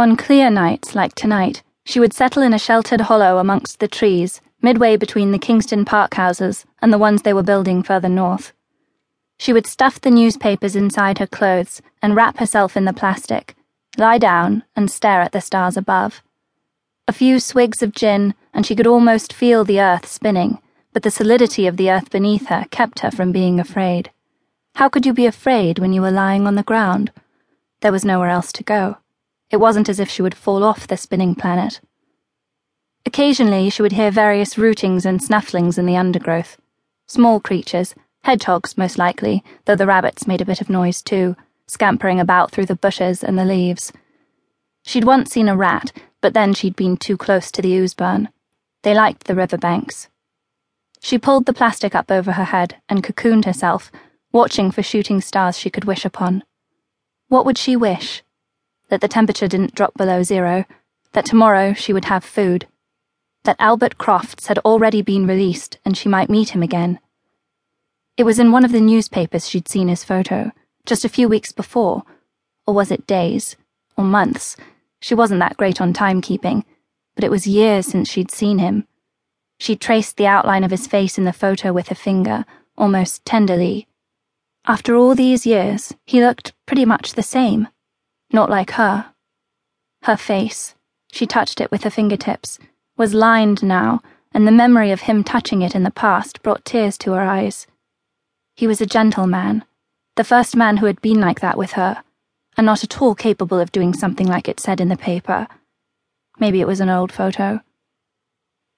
On clear nights like tonight, she would settle in a sheltered hollow amongst the trees, midway between the Kingston Park houses and the ones they were building further north. She would stuff the newspapers inside her clothes and wrap herself in the plastic, lie down, and stare at the stars above. A few swigs of gin, and she could almost feel the earth spinning, but the solidity of the earth beneath her kept her from being afraid. How could you be afraid when you were lying on the ground? There was nowhere else to go. It wasn't as if she would fall off the spinning planet. Occasionally, she would hear various rootings and snufflings in the undergrowth. Small creatures, hedgehogs most likely, though the rabbits made a bit of noise too, scampering about through the bushes and the leaves. She'd once seen a rat, but then she'd been too close to the Ouseburn. They liked the river banks. She pulled the plastic up over her head and cocooned herself, watching for shooting stars she could wish upon. What would she wish? That the temperature didn't drop below zero, that tomorrow she would have food, that Albert Crofts had already been released and she might meet him again. It was in one of the newspapers she'd seen his photo, just a few weeks before, or was it days, or months? She wasn't that great on timekeeping, but it was years since she'd seen him. She traced the outline of his face in the photo with her finger, almost tenderly. After all these years, he looked pretty much the same. Not like her. Her face, she touched it with her fingertips, was lined now, and the memory of him touching it in the past brought tears to her eyes. He was a gentle man, the first man who had been like that with her, and not at all capable of doing something like it said in the paper. Maybe it was an old photo.